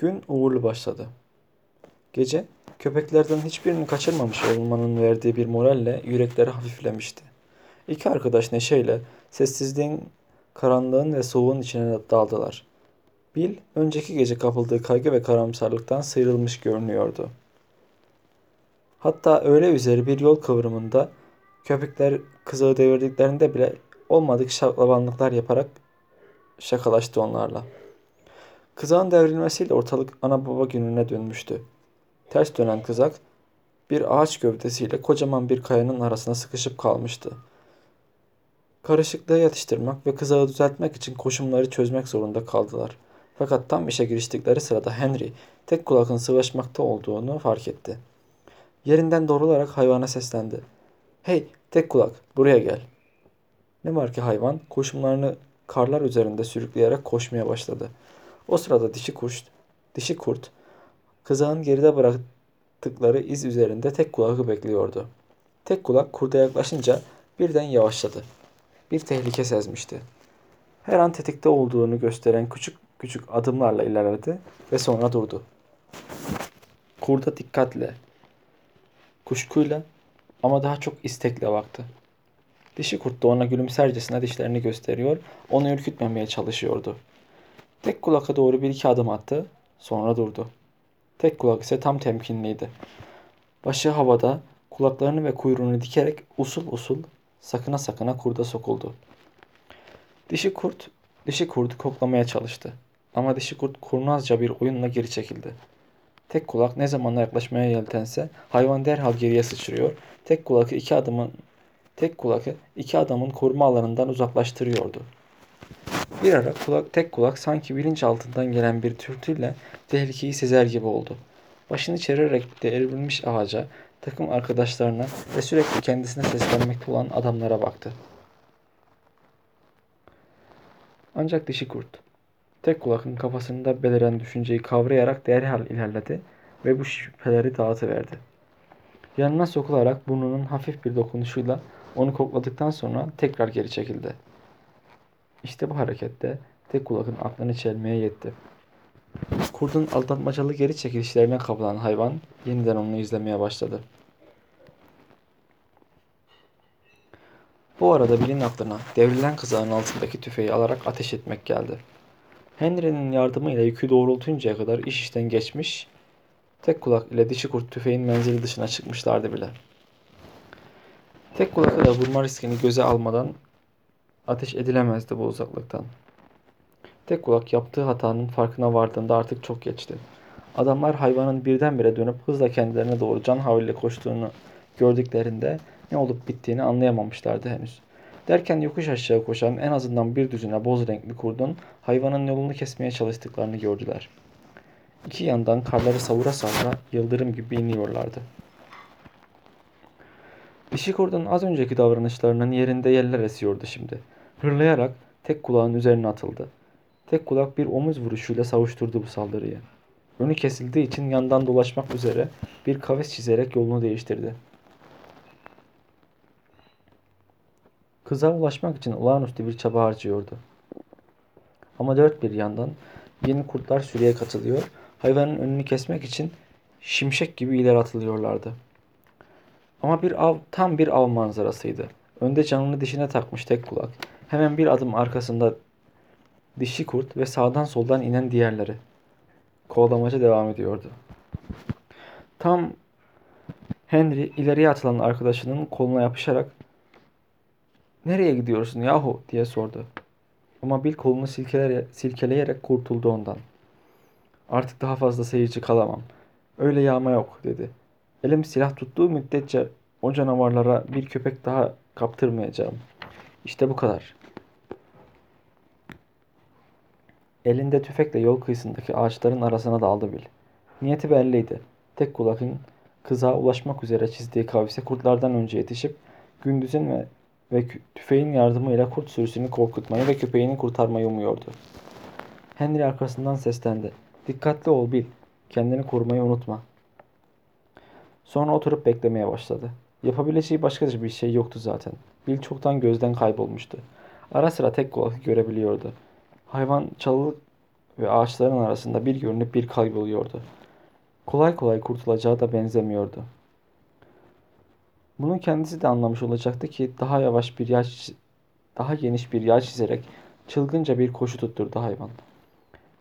Gün uğurlu başladı. Gece köpeklerden hiçbirini kaçırmamış olmanın verdiği bir moralle yürekleri hafiflemişti. İki arkadaş neşeyle sessizliğin, karanlığın ve soğuğun içine daldılar. Bill önceki gece kapıldığı kaygı ve karamsarlıktan sıyrılmış görünüyordu. Hatta öyle üzeri bir yol kıvrımında köpekler kızığı devirdiklerinde bile olmadık şaklabanlıklar yaparak şakalaştı onlarla. Kızağın devrilmesiyle ortalık ana baba gününe dönmüştü. Ters dönen kızak bir ağaç gövdesiyle kocaman bir kayanın arasına sıkışıp kalmıştı. Karışıklığı yatıştırmak ve kızağı düzeltmek için koşumları çözmek zorunda kaldılar. Fakat tam işe giriştikleri sırada Henry tek kulakın sıvaşmakta olduğunu fark etti. Yerinden doğrularak hayvana seslendi. Hey tek kulak buraya gel. Ne var ki hayvan koşumlarını karlar üzerinde sürükleyerek koşmaya başladı. O sırada dişi kurt, dişi kurt kızağın geride bıraktıkları iz üzerinde tek kulağı bekliyordu. Tek kulak kurda yaklaşınca birden yavaşladı. Bir tehlike sezmişti. Her an tetikte olduğunu gösteren küçük küçük adımlarla ilerledi ve sonra durdu. Kurda dikkatle, kuşkuyla ama daha çok istekle baktı. Dişi kurt da ona gülümsercesine dişlerini gösteriyor, onu ürkütmemeye çalışıyordu. Tek kulaka doğru bir iki adım attı, sonra durdu. Tek kulak ise tam temkinliydi. Başı havada, kulaklarını ve kuyruğunu dikerek usul usul, sakına sakına kurda sokuldu. Dişi kurt, dişi kurdu koklamaya çalıştı. Ama dişi kurt kurnazca bir oyunla geri çekildi. Tek kulak ne zaman yaklaşmaya yeltense hayvan derhal geriye sıçrıyor. Tek kulakı iki adımın tek kulakı iki adamın koruma alanından uzaklaştırıyordu. Bir ara kulak tek kulak sanki bilinç altından gelen bir türtüyle tehlikeyi sezer gibi oldu. Başını çevirerek devrilmiş ağaca, takım arkadaşlarına ve sürekli kendisine seslenmekte olan adamlara baktı. Ancak dişi kurt, tek kulakın kafasında beliren düşünceyi kavrayarak derhal ilerledi ve bu şüpheleri dağıtıverdi. Yanına sokularak burnunun hafif bir dokunuşuyla onu kokladıktan sonra tekrar geri çekildi. İşte bu harekette tek kulakın aklını çelmeye yetti. Kurdun aldatmacalı geri çekilişlerine kapılan hayvan yeniden onu izlemeye başladı. Bu arada Bill'in aklına devrilen kızağın altındaki tüfeği alarak ateş etmek geldi. Henry'nin yardımıyla yükü doğrultuncaya kadar iş işten geçmiş, tek kulak ile dişi kurt tüfeğin menzili dışına çıkmışlardı bile. Tek kulakla da vurma riskini göze almadan ateş edilemezdi bu uzaklıktan. Tek kulak yaptığı hatanın farkına vardığında artık çok geçti. Adamlar hayvanın birdenbire dönüp hızla kendilerine doğru can havliyle koştuğunu gördüklerinde ne olup bittiğini anlayamamışlardı henüz. Derken yokuş aşağı koşan en azından bir düzine boz renkli kurdun hayvanın yolunu kesmeye çalıştıklarını gördüler. İki yandan karları savura savura yıldırım gibi iniyorlardı. Kurdun az önceki davranışlarının yerinde yeller esiyordu şimdi. Hırlayarak tek kulağın üzerine atıldı. Tek kulak bir omuz vuruşuyla savuşturdu bu saldırıyı. Önü kesildiği için yandan dolaşmak üzere bir kavis çizerek yolunu değiştirdi. Kıza ulaşmak için olağanüstü bir çaba harcıyordu. Ama dört bir yandan yeni kurtlar sürüye katılıyor, hayvanın önünü kesmek için şimşek gibi ileri atılıyorlardı. Ama bir av tam bir av manzarasıydı. Önde canını dişine takmış tek kulak. Hemen bir adım arkasında dişi kurt ve sağdan soldan inen diğerleri. Kovalamaca devam ediyordu. Tam Henry ileriye atılan arkadaşının koluna yapışarak ''Nereye gidiyorsun yahu?'' diye sordu. Ama Bill kolunu silkeleyerek kurtuldu ondan. ''Artık daha fazla seyirci kalamam. Öyle yağma yok.'' dedi. Elim silah tuttuğu müddetçe o canavarlara bir köpek daha kaptırmayacağım. İşte bu kadar. Elinde tüfekle yol kıyısındaki ağaçların arasına daldı Bil. Niyeti belliydi. Tek kulakın kıza ulaşmak üzere çizdiği kavise kurtlardan önce yetişip gündüzün ve, ve tüfeğin yardımıyla kurt sürüsünü korkutmayı ve köpeğini kurtarmayı umuyordu. Henry arkasından seslendi. Dikkatli ol Bil. Kendini korumayı unutma. Sonra oturup beklemeye başladı. Yapabileceği başka bir şey yoktu zaten. Bil çoktan gözden kaybolmuştu. Ara sıra tek kulakı görebiliyordu. Hayvan çalılık ve ağaçların arasında bir görünüp bir kayboluyordu. Kolay kolay kurtulacağı da benzemiyordu. Bunu kendisi de anlamış olacaktı ki daha yavaş bir yağ daha geniş bir yağ çizerek çılgınca bir koşu tutturdu hayvan.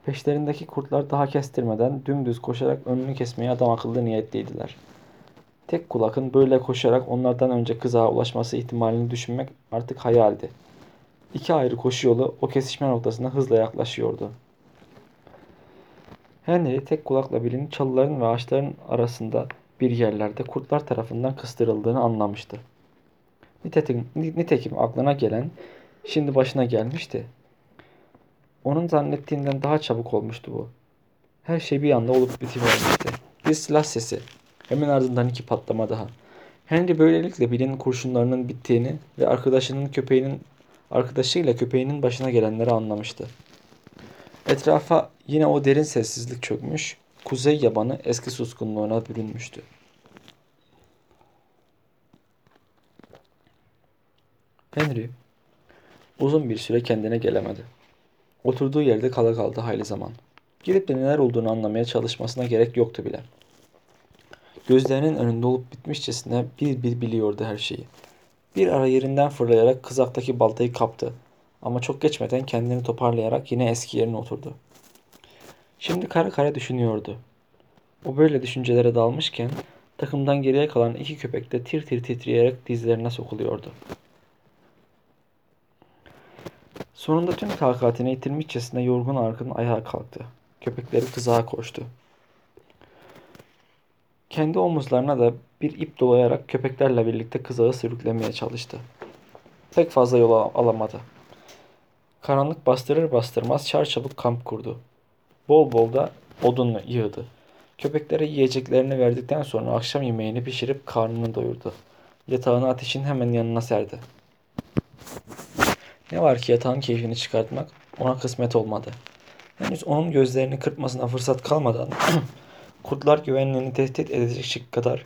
Peşlerindeki kurtlar daha kestirmeden dümdüz koşarak önünü kesmeye adam akıllı niyetliydiler. Tek kulakın böyle koşarak onlardan önce kızağa ulaşması ihtimalini düşünmek artık hayaldi. İki ayrı koşu yolu o kesişme noktasına hızla yaklaşıyordu. Henry tek kulakla birinin çalıların ve ağaçların arasında bir yerlerde kurtlar tarafından kıstırıldığını anlamıştı. Nitekim, nitekim aklına gelen şimdi başına gelmişti. Onun zannettiğinden daha çabuk olmuştu bu. Her şey bir anda olup bitivermişti. Bir silah sesi. Hemen ardından iki patlama daha. Henry böylelikle birinin kurşunlarının bittiğini ve arkadaşının köpeğinin arkadaşıyla köpeğinin başına gelenleri anlamıştı. Etrafa yine o derin sessizlik çökmüş, kuzey yabanı eski suskunluğuna bürünmüştü. Henry uzun bir süre kendine gelemedi. Oturduğu yerde kala kaldı hayli zaman. Gidip de neler olduğunu anlamaya çalışmasına gerek yoktu bile. Gözlerinin önünde olup bitmişçesine bir bir biliyordu her şeyi. Bir ara yerinden fırlayarak kızaktaki baltayı kaptı. Ama çok geçmeden kendini toparlayarak yine eski yerine oturdu. Şimdi kara kara düşünüyordu. O böyle düşüncelere dalmışken takımdan geriye kalan iki köpek de tir tir titreyerek dizlerine sokuluyordu. Sonunda tüm takatini yitirmişçesine yorgun arkın ayağa kalktı. Köpekleri kızağa koştu. Kendi omuzlarına da bir ip dolayarak köpeklerle birlikte kızağı sürüklemeye çalıştı. Pek fazla yol alamadı. Karanlık bastırır bastırmaz çarçabuk kamp kurdu. Bol bol da odunla yığdı. Köpeklere yiyeceklerini verdikten sonra akşam yemeğini pişirip karnını doyurdu. Yatağını ateşin hemen yanına serdi. Ne var ki yatağın keyfini çıkartmak ona kısmet olmadı. Henüz onun gözlerini kırpmasına fırsat kalmadan kurtlar güvenliğini tehdit edecek kadar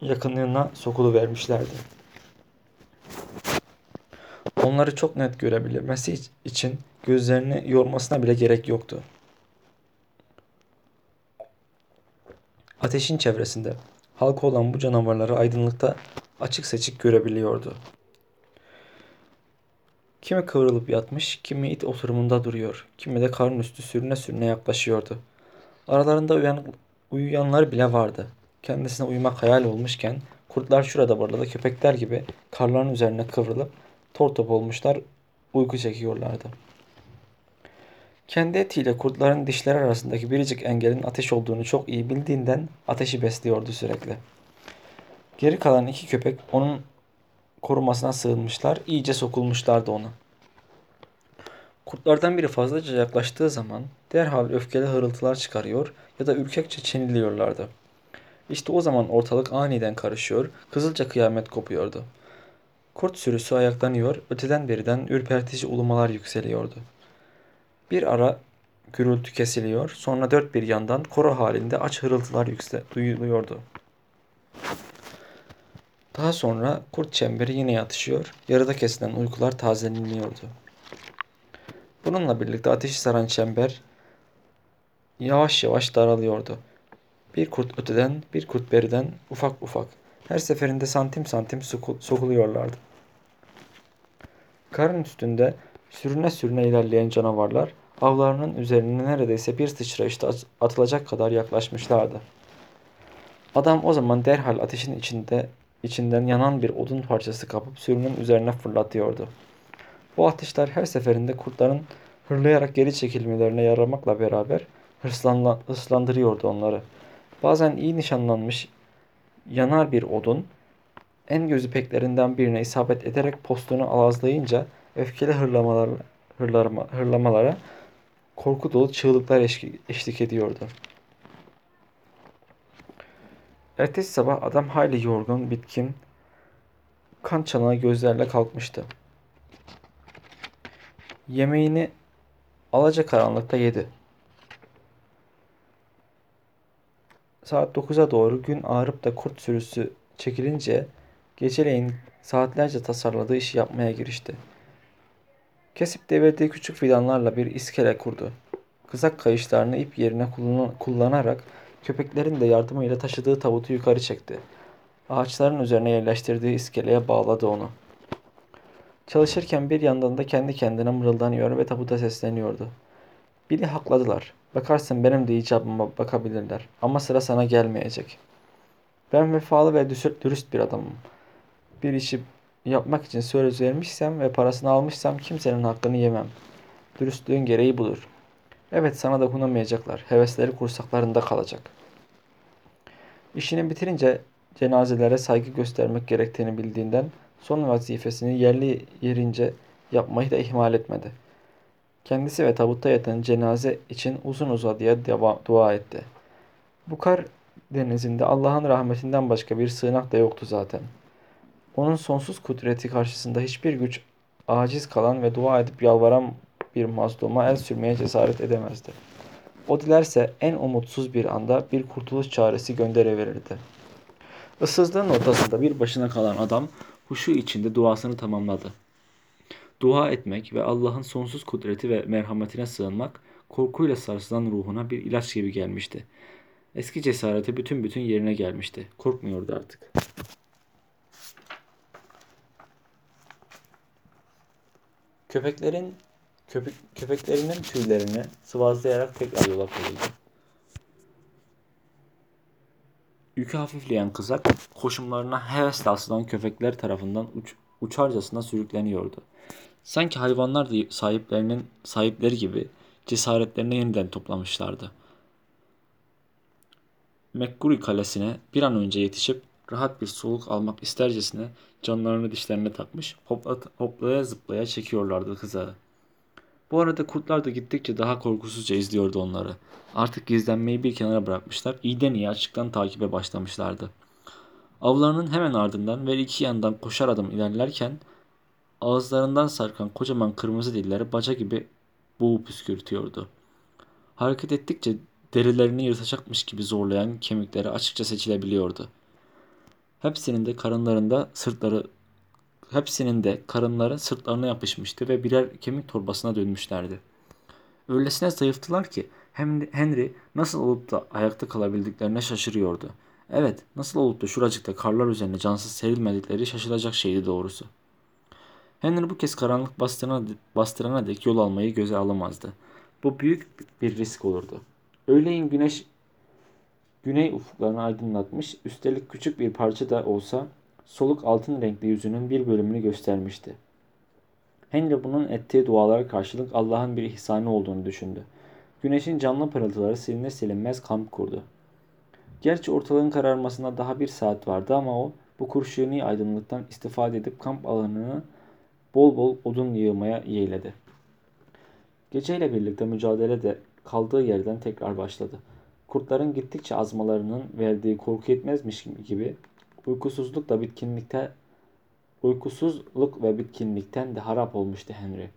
yakınlığına sokulu vermişlerdi. Onları çok net görebilmesi için gözlerini yormasına bile gerek yoktu. Ateşin çevresinde halka olan bu canavarları aydınlıkta açık seçik görebiliyordu. Kimi kıvrılıp yatmış, kimi it oturumunda duruyor, kimi de karın üstü sürüne sürüne yaklaşıyordu. Aralarında uyan, uyuyanlar bile vardı. Kendisine uyumak hayal olmuşken kurtlar şurada burada köpekler gibi karların üzerine kıvrılıp tor top olmuşlar uyku çekiyorlardı. Kendi etiyle kurtların dişleri arasındaki biricik engelin ateş olduğunu çok iyi bildiğinden ateşi besliyordu sürekli. Geri kalan iki köpek onun korumasına sığınmışlar, iyice sokulmuşlardı ona. Kurtlardan biri fazlaca yaklaştığı zaman derhal öfkeli hırıltılar çıkarıyor ya da ürkekçe çeniliyorlardı. İşte o zaman ortalık aniden karışıyor, kızılca kıyamet kopuyordu. Kurt sürüsü ayaklanıyor, öteden beriden ürpertici ulumalar yükseliyordu. Bir ara gürültü kesiliyor, sonra dört bir yandan koro halinde aç hırıltılar yüksel duyuluyordu. Daha sonra kurt çemberi yine yatışıyor, yarıda kesilen uykular tazeleniyordu. Bununla birlikte ateşi saran çember yavaş yavaş daralıyordu. Bir kurt öteden, bir kurt beriden ufak ufak. Her seferinde santim santim sokuluyorlardı. Karın üstünde sürüne sürüne ilerleyen canavarlar avlarının üzerine neredeyse bir sıçrayışta atılacak kadar yaklaşmışlardı. Adam o zaman derhal ateşin içinde içinden yanan bir odun parçası kapıp sürünün üzerine fırlatıyordu. Bu ateşler her seferinde kurtların hırlayarak geri çekilmelerine yaramakla beraber hırslandırıyordu onları. Bazen iyi nişanlanmış yanar bir odun en gözü peklerinden birine isabet ederek postunu alazlayınca öfkeli hırlamalar, hırlama, hırlamalara korku dolu çığlıklar eşlik ediyordu. Ertesi sabah adam hayli yorgun, bitkin, kan çanağı gözlerle kalkmıştı. Yemeğini alaca karanlıkta yedi. Saat 9'a doğru gün ağrıp da kurt sürüsü çekilince geceleyin saatlerce tasarladığı işi yapmaya girişti. Kesip devirdiği küçük fidanlarla bir iskele kurdu. Kızak kayışlarını ip yerine kullanarak köpeklerin de yardımıyla taşıdığı tabutu yukarı çekti. Ağaçların üzerine yerleştirdiği iskeleye bağladı onu. Çalışırken bir yandan da kendi kendine mırıldanıyor ve tabuta sesleniyordu. Biri hakladılar. Bakarsın benim de icabıma bakabilirler. Ama sıra sana gelmeyecek. Ben vefalı ve dürüst bir adamım. Bir işi yapmak için söz vermişsem ve parasını almışsam kimsenin hakkını yemem. Dürüstlüğün gereği budur. Evet sana dokunamayacaklar. Hevesleri kursaklarında kalacak. İşini bitirince cenazelere saygı göstermek gerektiğini bildiğinden son vazifesini yerli yerince yapmayı da ihmal etmedi. Kendisi ve tabutta yatan cenaze için uzun uzadıya dua etti. Bukar denizinde Allah'ın rahmetinden başka bir sığınak da yoktu zaten. Onun sonsuz kudreti karşısında hiçbir güç aciz kalan ve dua edip yalvaran bir mazluma el sürmeye cesaret edemezdi. O dilerse en umutsuz bir anda bir kurtuluş çaresi gönderiverirdi. Issızlığın ortasında bir başına kalan adam huşu içinde duasını tamamladı. Dua etmek ve Allah'ın sonsuz kudreti ve merhametine sığınmak korkuyla sarsılan ruhuna bir ilaç gibi gelmişti. Eski cesareti bütün bütün yerine gelmişti. Korkmuyordu artık. Köpeklerin köpek, köpeklerinin tüylerini sıvazlayarak tekrar yola koyuldu. Yükü hafifleyen kızak koşumlarına hevesle asılan köpekler tarafından uç, uçarcasına sürükleniyordu. Sanki hayvanlar da sahiplerinin sahipleri gibi cesaretlerini yeniden toplamışlardı. McGurry kalesine bir an önce yetişip rahat bir soluk almak istercesine canlarını dişlerine takmış, hoplaya zıplaya çekiyorlardı kıza. Bu arada kurtlar da gittikçe daha korkusuzca izliyordu onları. Artık gizlenmeyi bir kenara bırakmışlar, iyiden iyi açıktan takibe başlamışlardı. Avlarının hemen ardından ve iki yandan koşar adım ilerlerken ağızlarından sarkan kocaman kırmızı dilleri baca gibi boğu püskürtüyordu. Hareket ettikçe derilerini yırtacakmış gibi zorlayan kemikleri açıkça seçilebiliyordu. Hepsinin de karınlarında sırtları hepsinin de karınları sırtlarına yapışmıştı ve birer kemik torbasına dönmüşlerdi. Öylesine zayıftılar ki Henry nasıl olup da ayakta kalabildiklerine şaşırıyordu. Evet, nasıl olup da şuracıkta karlar üzerine cansız serilmedikleri şaşılacak şeydi doğrusu. Henry bu kez karanlık bastırana, bastırana dek yol almayı göze alamazdı. Bu büyük bir risk olurdu. Öğleyin güneş güney ufuklarını aydınlatmış, üstelik küçük bir parça da olsa soluk altın renkli yüzünün bir bölümünü göstermişti. Henry bunun ettiği dualara karşılık Allah'ın bir ihsanı olduğunu düşündü. Güneşin canlı pırıltıları siline silinmez kamp kurdu. Gerçi ortalığın kararmasına daha bir saat vardı ama o bu kurşuni aydınlıktan istifade edip kamp alanını bol bol odun yığmaya yeğledi. Geceyle birlikte mücadele de kaldığı yerden tekrar başladı. Kurtların gittikçe azmalarının verdiği korku yetmezmiş gibi uykusuzluk da bitkinlikte uykusuzluk ve bitkinlikten de harap olmuştu Henry.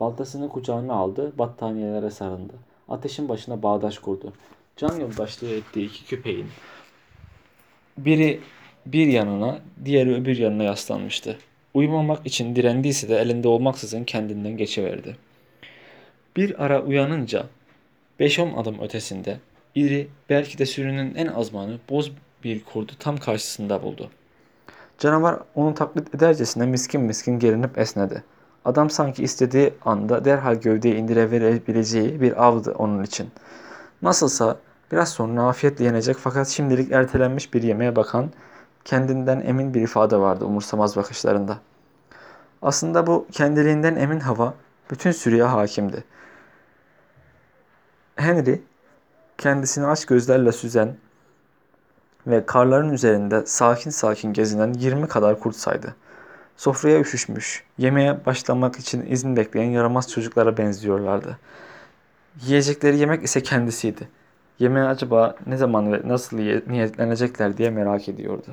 Baltasını kucağına aldı, battaniyelere sarındı. Ateşin başına bağdaş kurdu. Can yoldaşlığı ettiği iki köpeğin biri bir yanına, diğeri öbür yanına yaslanmıştı. Uyumamak için direndiyse de elinde olmaksızın kendinden geçiverdi. Bir ara uyanınca 5-10 adım ötesinde iri belki de sürünün en azmanı boz bir kurdu tam karşısında buldu. Canavar onu taklit edercesine miskin miskin gerinip esnedi. Adam sanki istediği anda derhal gövdeyi indirebileceği bir avdı onun için. Nasılsa biraz sonra afiyetle yenecek fakat şimdilik ertelenmiş bir yemeğe bakan, kendinden emin bir ifade vardı umursamaz bakışlarında. Aslında bu kendiliğinden emin hava bütün sürüye hakimdi. Henry kendisini aç gözlerle süzen ve karların üzerinde sakin sakin gezinen 20 kadar kurt saydı. Sofraya üşüşmüş, yemeğe başlamak için izin bekleyen yaramaz çocuklara benziyorlardı. Yiyecekleri yemek ise kendisiydi. Yemeğe acaba ne zaman ve nasıl niyetlenecekler diye merak ediyordu.